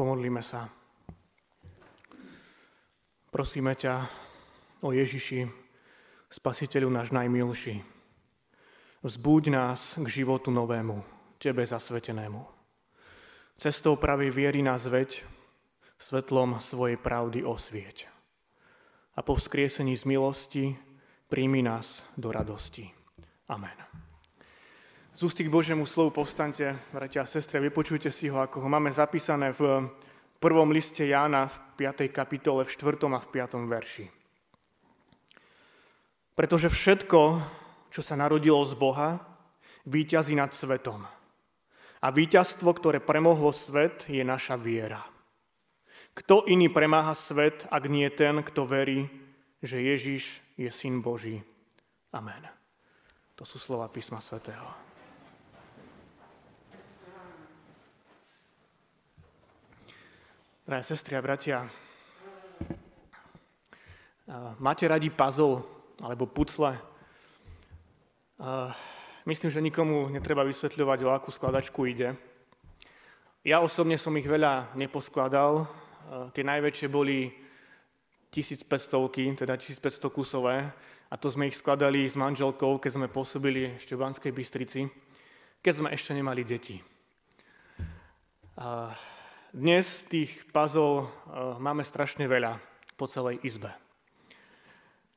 Pomodlíme sa. Prosíme ťa o Ježiši, Spasiteľu náš najmilší. Vzbuď nás k životu novému, Tebe zasvetenému. Cestou pravej viery nás veď, svetlom svojej pravdy osvieť. A po vzkriesení z milosti príjmi nás do radosti. Amen. Z ústy k Božiemu slovu povstante, bratia a sestre, vypočujte si ho, ako ho máme zapísané v prvom liste Jána v 5. kapitole, v 4. a v 5. verši. Pretože všetko, čo sa narodilo z Boha, výťazí nad svetom. A víťazstvo, ktoré premohlo svet, je naša viera. Kto iný premáha svet, ak nie ten, kto verí, že Ježiš je Syn Boží. Amen. To sú slova písma svätého. Drahé sestry a bratia, máte radi puzzle alebo pucle? Myslím, že nikomu netreba vysvetľovať, o akú skladačku ide. Ja osobne som ich veľa neposkladal. Tie najväčšie boli 1500, teda 1500 kusové. A to sme ich skladali s manželkou, keď sme pôsobili ešte v Banskej Bystrici, keď sme ešte nemali deti. Dnes tých puzzle eh, máme strašne veľa po celej izbe.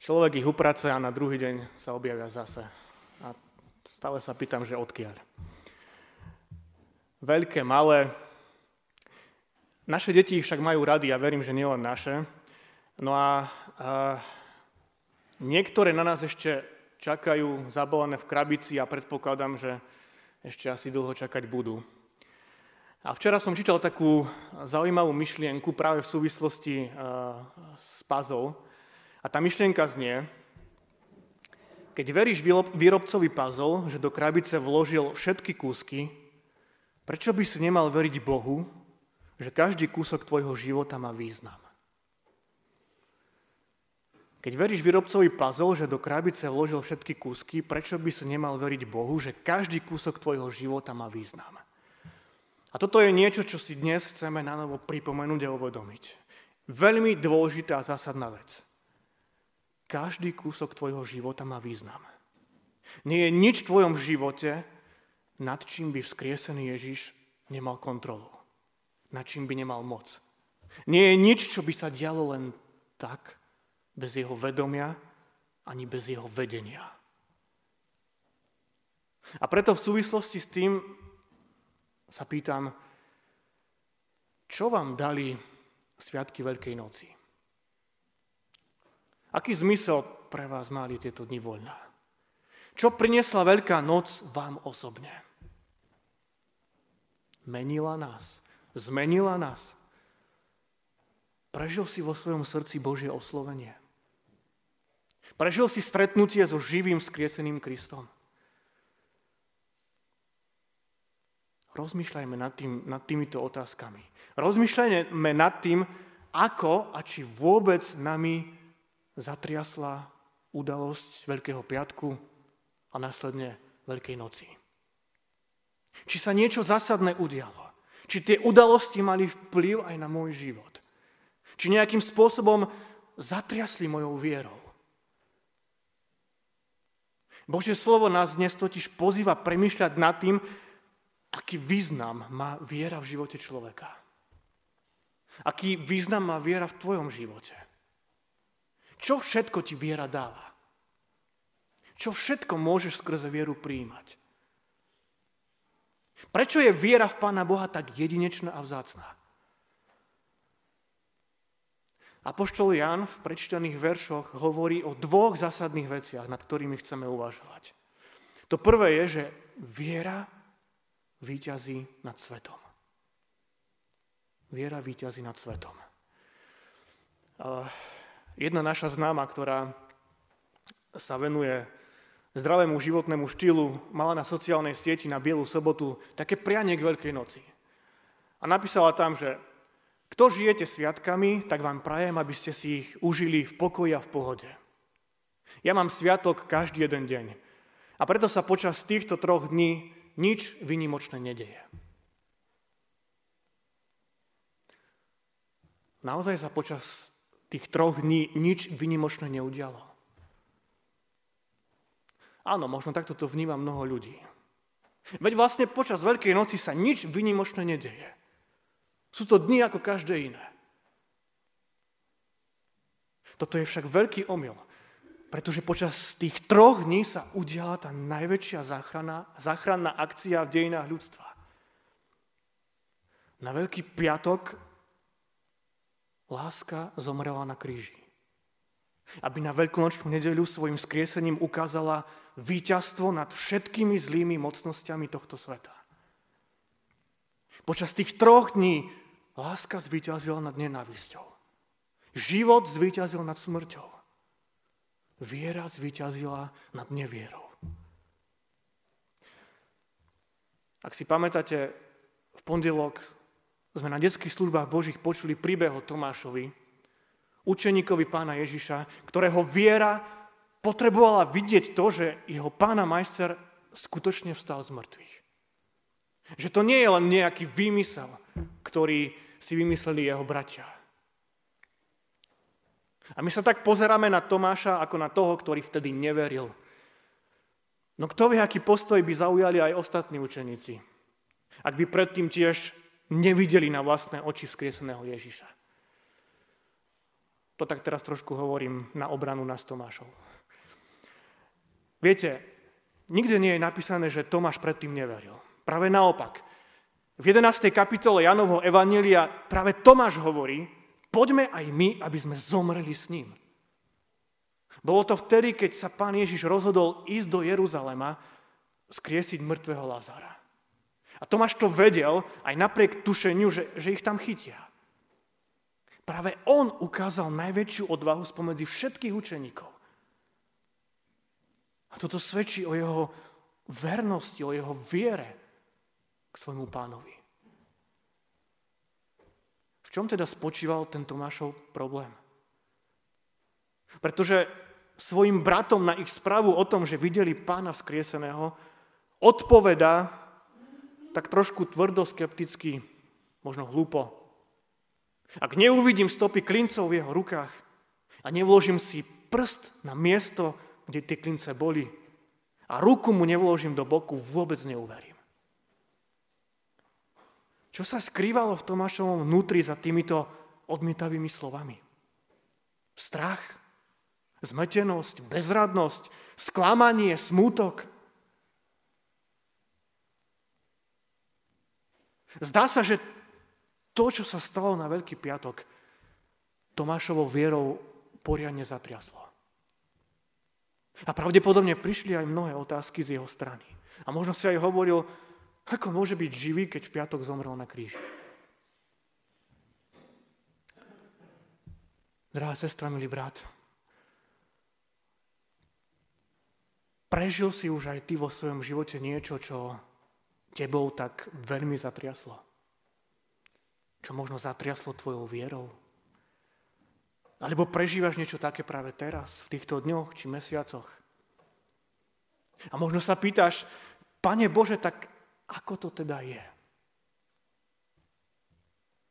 Človek ich uprace a na druhý deň sa objavia zase. A stále sa pýtam, že odkiaľ. Veľké, malé. Naše deti však majú rady a verím, že nielen naše. No a, a niektoré na nás ešte čakajú zabalené v krabici a predpokladám, že ešte asi dlho čakať budú. A včera som čítal takú zaujímavú myšlienku práve v súvislosti uh, s puzzle. A tá myšlienka znie, keď veríš výrobcovi puzzle, že do krabice vložil všetky kúsky, prečo by si nemal veriť Bohu, že každý kúsok tvojho života má význam? Keď veríš výrobcovi puzzle, že do krabice vložil všetky kúsky, prečo by si nemal veriť Bohu, že každý kúsok tvojho života má význam? A toto je niečo, čo si dnes chceme na novo pripomenúť a uvedomiť. Veľmi dôležitá a zásadná vec. Každý kúsok tvojho života má význam. Nie je nič v tvojom živote, nad čím by vzkriesený Ježiš nemal kontrolu. Nad čím by nemal moc. Nie je nič, čo by sa dialo len tak, bez jeho vedomia, ani bez jeho vedenia. A preto v súvislosti s tým sa pýtam, čo vám dali Sviatky Veľkej noci? Aký zmysel pre vás mali tieto dni voľná? Čo priniesla Veľká noc vám osobne? Menila nás. Zmenila nás. Prežil si vo svojom srdci Božie oslovenie. Prežil si stretnutie so živým skrieseným Kristom. Rozmýšľajme nad, tým, nad týmito otázkami. Rozmýšľajme nad tým, ako a či vôbec nami zatriasla udalosť Veľkého piatku a následne Veľkej noci. Či sa niečo zásadné udialo. Či tie udalosti mali vplyv aj na môj život. Či nejakým spôsobom zatriasli mojou vierou. Božie slovo nás dnes totiž pozýva premyšľať nad tým, aký význam má viera v živote človeka. Aký význam má viera v tvojom živote. Čo všetko ti viera dáva? Čo všetko môžeš skrze vieru príjmať? Prečo je viera v Pána Boha tak jedinečná a vzácná? Apoštol Jan v prečítaných veršoch hovorí o dvoch zásadných veciach, nad ktorými chceme uvažovať. To prvé je, že viera výťazí nad svetom. Viera výťazí nad svetom. Jedna naša známa, ktorá sa venuje zdravému životnému štýlu, mala na sociálnej sieti na Bielu sobotu také prianie k Veľkej noci. A napísala tam, že kto žijete sviatkami, tak vám prajem, aby ste si ich užili v pokoji a v pohode. Ja mám sviatok každý jeden deň. A preto sa počas týchto troch dní nič vynimočné nedeje. naozaj sa počas tých troch dní nič vynimočné neudialo. Áno, možno takto to vníma mnoho ľudí. Veď vlastne počas Veľkej noci sa nič vynimočné nedeje. Sú to dni ako každé iné. Toto je však veľký omyl, pretože počas tých troch dní sa udiala tá najväčšia záchrana, záchranná akcia v dejinách ľudstva. Na Veľký piatok láska zomrela na kríži. Aby na veľkonočnú nedeľu svojim skriesením ukázala víťazstvo nad všetkými zlými mocnosťami tohto sveta. Počas tých troch dní láska zvíťazila nad nenávisťou. Život zvíťazil nad smrťou. Viera zvíťazila nad nevierou. Ak si pamätáte, v pondelok sme na detských službách Božích počuli príbeh o Tomášovi, učeníkovi pána Ježiša, ktorého viera potrebovala vidieť to, že jeho pána majster skutočne vstal z mŕtvych. Že to nie je len nejaký výmysel, ktorý si vymysleli jeho bratia. A my sa tak pozeráme na Tomáša ako na toho, ktorý vtedy neveril. No kto vie, aký postoj by zaujali aj ostatní učeníci, ak by predtým tiež nevideli na vlastné oči vzkrieseného Ježiša. To tak teraz trošku hovorím na obranu nás Tomášov. Viete, nikde nie je napísané, že Tomáš predtým neveril. Práve naopak. V 11. kapitole Janovho Evanielia práve Tomáš hovorí, poďme aj my, aby sme zomreli s ním. Bolo to vtedy, keď sa pán Ježiš rozhodol ísť do Jeruzalema skriesiť mŕtvého Lazara. A Tomáš to vedel aj napriek tušeniu, že, že ich tam chytia. Práve on ukázal najväčšiu odvahu spomedzi všetkých učeníkov. A toto svedčí o jeho vernosti, o jeho viere k svojmu pánovi čom teda spočíval ten Tomášov problém? Pretože svojim bratom na ich správu o tom, že videli pána vzkrieseného, odpoveda tak trošku tvrdo, skepticky, možno hlúpo. Ak neuvidím stopy klincov v jeho rukách a nevložím si prst na miesto, kde tie klince boli a ruku mu nevložím do boku, vôbec neuverím. Čo sa skrývalo v Tomášovom vnútri za týmito odmietavými slovami? Strach, zmetenosť, bezradnosť, sklamanie, smútok. Zdá sa, že to, čo sa stalo na Veľký piatok, Tomášovou vierou poriadne zatriaslo. A pravdepodobne prišli aj mnohé otázky z jeho strany. A možno si aj hovoril, ako môže byť živý, keď v piatok zomrel na kríži? Drahá sestra, milý brat, prežil si už aj ty vo svojom živote niečo, čo tebou tak veľmi zatriaslo? Čo možno zatriaslo tvojou vierou? Alebo prežívaš niečo také práve teraz, v týchto dňoch či mesiacoch? A možno sa pýtaš, Pane Bože, tak ako to teda je?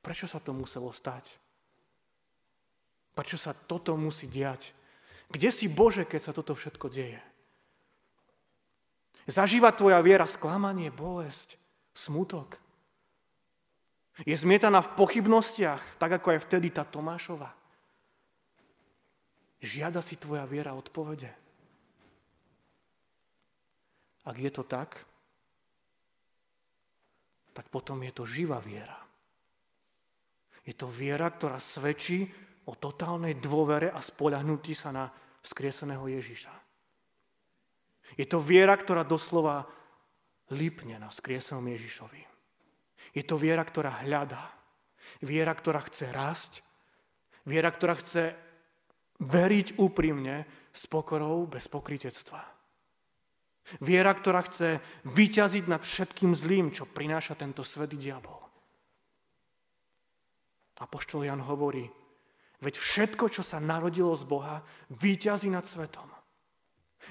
Prečo sa to muselo stať? Prečo sa toto musí diať? Kde si Bože, keď sa toto všetko deje? Zažíva tvoja viera sklamanie, bolesť, smutok. Je zmietaná v pochybnostiach, tak ako aj vtedy tá Tomášova. Žiada si tvoja viera odpovede. Ak je to tak, tak potom je to živá viera. Je to viera, ktorá svedčí o totálnej dôvere a spoľahnutí sa na vzkrieseného Ježiša. Je to viera, ktorá doslova lípne na vzkriesenom Ježišovi. Je to viera, ktorá hľadá. Viera, ktorá chce rásť. Viera, ktorá chce veriť úprimne s pokorou bez pokritectva. Viera, ktorá chce vyťaziť nad všetkým zlým, čo prináša tento svet diabol. Apoštol Jan hovorí, veď všetko, čo sa narodilo z Boha, vyťazí nad svetom.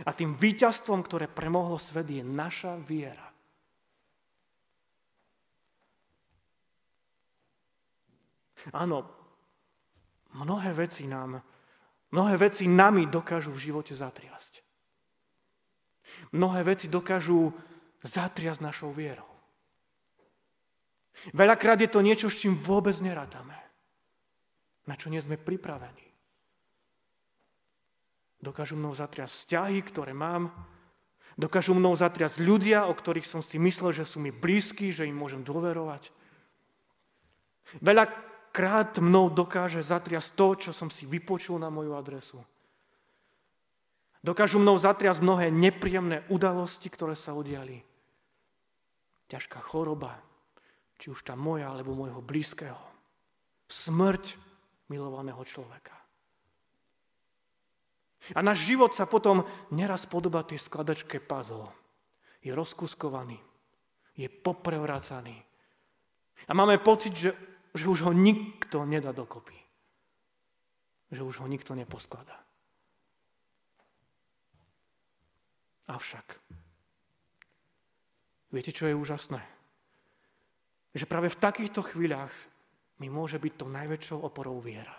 A tým víťazstvom, ktoré premohlo svet, je naša viera. Áno, mnohé veci nám, mnohé veci nami dokážu v živote zatriasť. Mnohé veci dokážu zatriasť našou vierou. Veľakrát je to niečo, s čím vôbec nerátame. Na čo nie sme pripravení. Dokážu mnou zatriasť vzťahy, ktoré mám. Dokážu mnou zatriasť ľudia, o ktorých som si myslel, že sú mi blízki, že im môžem dôverovať. Veľakrát mnou dokáže zatriasť to, čo som si vypočul na moju adresu. Dokážu mnou zatriasť mnohé nepríjemné udalosti, ktoré sa udiali. Ťažká choroba, či už tá moja, alebo môjho blízkeho. Smrť milovaného človeka. A náš život sa potom neraz podobá tej skladačke puzzle. Je rozkuskovaný, je poprevracaný. A máme pocit, že, že už ho nikto nedá dokopy. Že už ho nikto neposkladá. Avšak, viete, čo je úžasné? Že práve v takýchto chvíľach mi môže byť tou najväčšou oporou viera.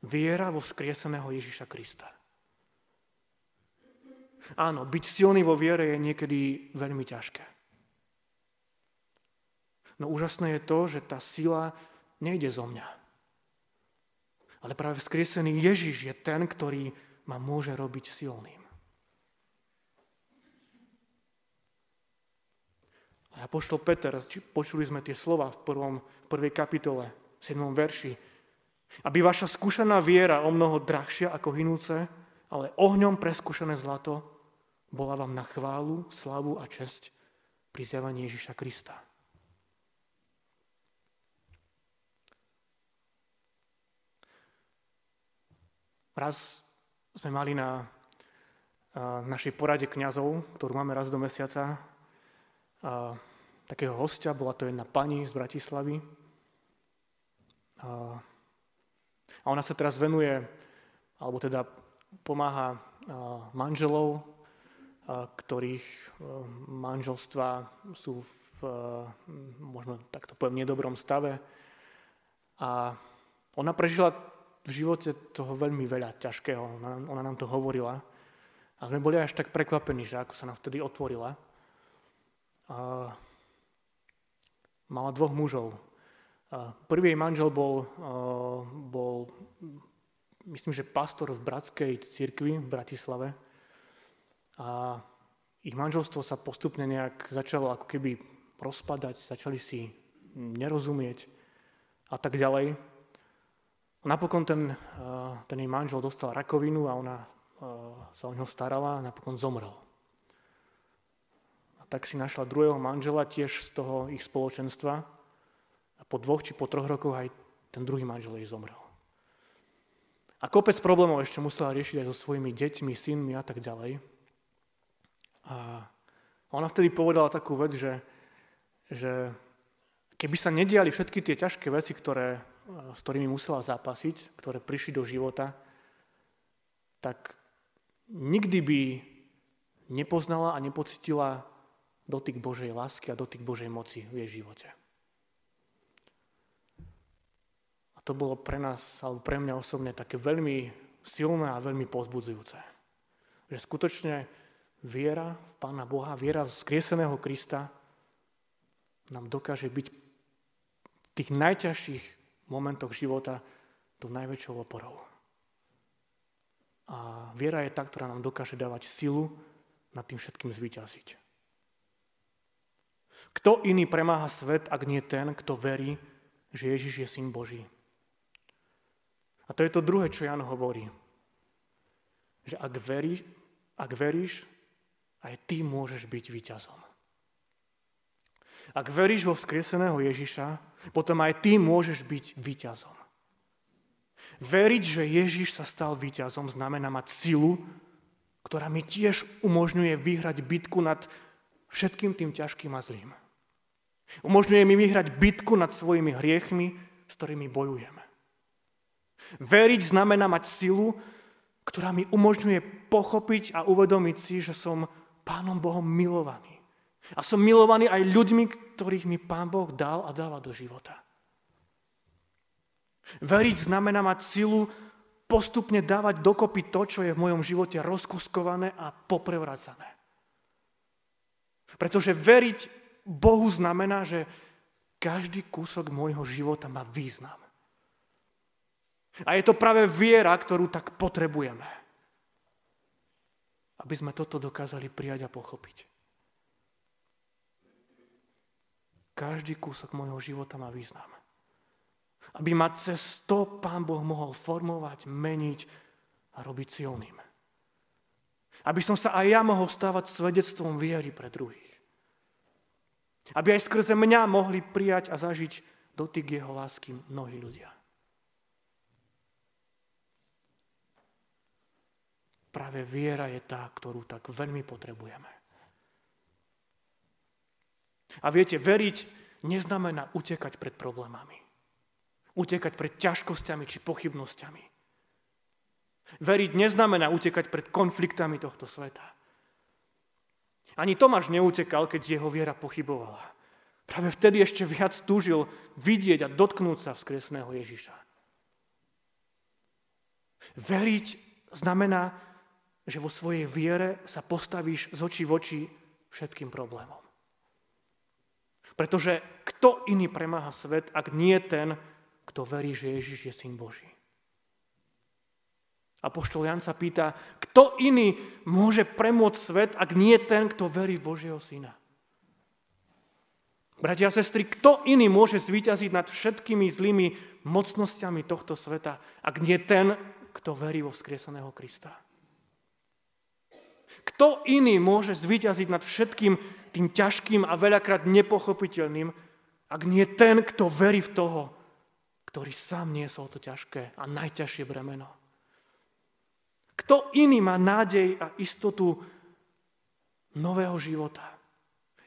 Viera vo vzkrieseného Ježiša Krista. Áno, byť silný vo viere je niekedy veľmi ťažké. No úžasné je to, že tá sila nejde zo mňa. Ale práve vzkriesený Ježiš je ten, ktorý ma môže robiť silným. A poštol Peter, či počuli sme tie slova v, prvom, v prvej kapitole, v 7. verši, aby vaša skúšaná viera o mnoho drahšia ako hinúce, ale ohňom preskúšané zlato bola vám na chválu, slavu a česť pri zjavaní Ježiša Krista. Raz sme mali na našej porade kňazov, ktorú máme raz do mesiaca, a, takého hostia, bola to jedna pani z Bratislavy. A, a ona sa teraz venuje, alebo teda pomáha manželov, ktorých a, manželstva sú v, a, možno takto poviem, nedobrom stave. A ona prežila v živote toho veľmi veľa ťažkého. Ona, ona nám to hovorila. A sme boli až tak prekvapení, že ako sa nám vtedy otvorila mala dvoch mužov. Prvý jej manžel bol, bol, myslím, že pastor v bratskej cirkvi v Bratislave. A ich manželstvo sa postupne nejak začalo ako keby rozpadať, začali si nerozumieť a tak ďalej. Napokon ten, ten jej manžel dostal rakovinu a ona sa o ňo starala a napokon zomrel tak si našla druhého manžela tiež z toho ich spoločenstva a po dvoch či po troch rokoch aj ten druhý manžel jej zomrel. A kopec problémov ešte musela riešiť aj so svojimi deťmi, synmi a tak ďalej. A ona vtedy povedala takú vec, že, že keby sa nediali všetky tie ťažké veci, ktoré, s ktorými musela zápasiť, ktoré prišli do života, tak nikdy by nepoznala a nepocitila dotyk Božej lásky a dotyk Božej moci v jej živote. A to bolo pre nás, alebo pre mňa osobne, také veľmi silné a veľmi pozbudzujúce. Že skutočne viera v Pána Boha, viera v skrieseného Krista nám dokáže byť v tých najťažších momentoch života tou najväčšou oporou. A viera je tá, ktorá nám dokáže dávať silu nad tým všetkým zvíťaziť. Kto iný premáha svet, ak nie ten, kto verí, že Ježiš je syn Boží? A to je to druhé, čo Jan hovorí. Že ak veríš, ak veríš, aj ty môžeš byť víťazom. Ak veríš vo vzkrieseného Ježiša, potom aj ty môžeš byť víťazom. Veriť, že Ježiš sa stal víťazom, znamená mať silu, ktorá mi tiež umožňuje vyhrať bitku nad všetkým tým ťažkým a zlým. Umožňuje mi vyhrať bitku nad svojimi hriechmi, s ktorými bojujeme. Veriť znamená mať silu, ktorá mi umožňuje pochopiť a uvedomiť si, že som Pánom Bohom milovaný. A som milovaný aj ľuďmi, ktorých mi Pán Boh dal a dáva do života. Veriť znamená mať silu postupne dávať dokopy to, čo je v mojom živote rozkuskované a poprevracané. Pretože veriť Bohu znamená, že každý kúsok môjho života má význam. A je to práve viera, ktorú tak potrebujeme. Aby sme toto dokázali prijať a pochopiť. Každý kúsok môjho života má význam. Aby ma cez to Pán Boh mohol formovať, meniť a robiť silným. Aby som sa aj ja mohol stávať svedectvom viery pre druhých. Aby aj skrze mňa mohli prijať a zažiť dotyk jeho lásky mnohí ľudia. Práve viera je tá, ktorú tak veľmi potrebujeme. A viete, veriť neznamená utekať pred problémami. Utekať pred ťažkosťami či pochybnosťami. Veriť neznamená utekať pred konfliktami tohto sveta. Ani Tomáš neutekal, keď jeho viera pochybovala. Práve vtedy ešte viac túžil vidieť a dotknúť sa vzkresného Ježiša. Veriť znamená, že vo svojej viere sa postavíš z očí v oči všetkým problémom. Pretože kto iný premáha svet, ak nie ten, kto verí, že Ježiš je syn Boží. Apoštol Jan sa pýta, kto iný môže premôcť svet, ak nie ten, kto verí v Božieho syna. Bratia a sestry, kto iný môže zvíťaziť nad všetkými zlými mocnosťami tohto sveta, ak nie ten, kto verí vo vzkrieseného Krista? Kto iný môže zvíťaziť nad všetkým tým ťažkým a veľakrát nepochopiteľným, ak nie ten, kto verí v toho, ktorý sám niesol to ťažké a najťažšie bremeno. Kto iný má nádej a istotu nového života?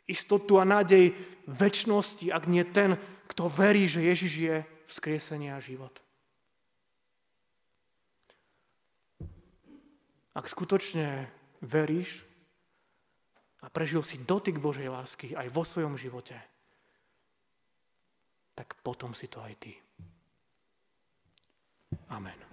Istotu a nádej väčšnosti, ak nie ten, kto verí, že Ježiš je vzkriesenie a život. Ak skutočne veríš, a prežil si dotyk Božej lásky aj vo svojom živote, tak potom si to aj ty. Amen.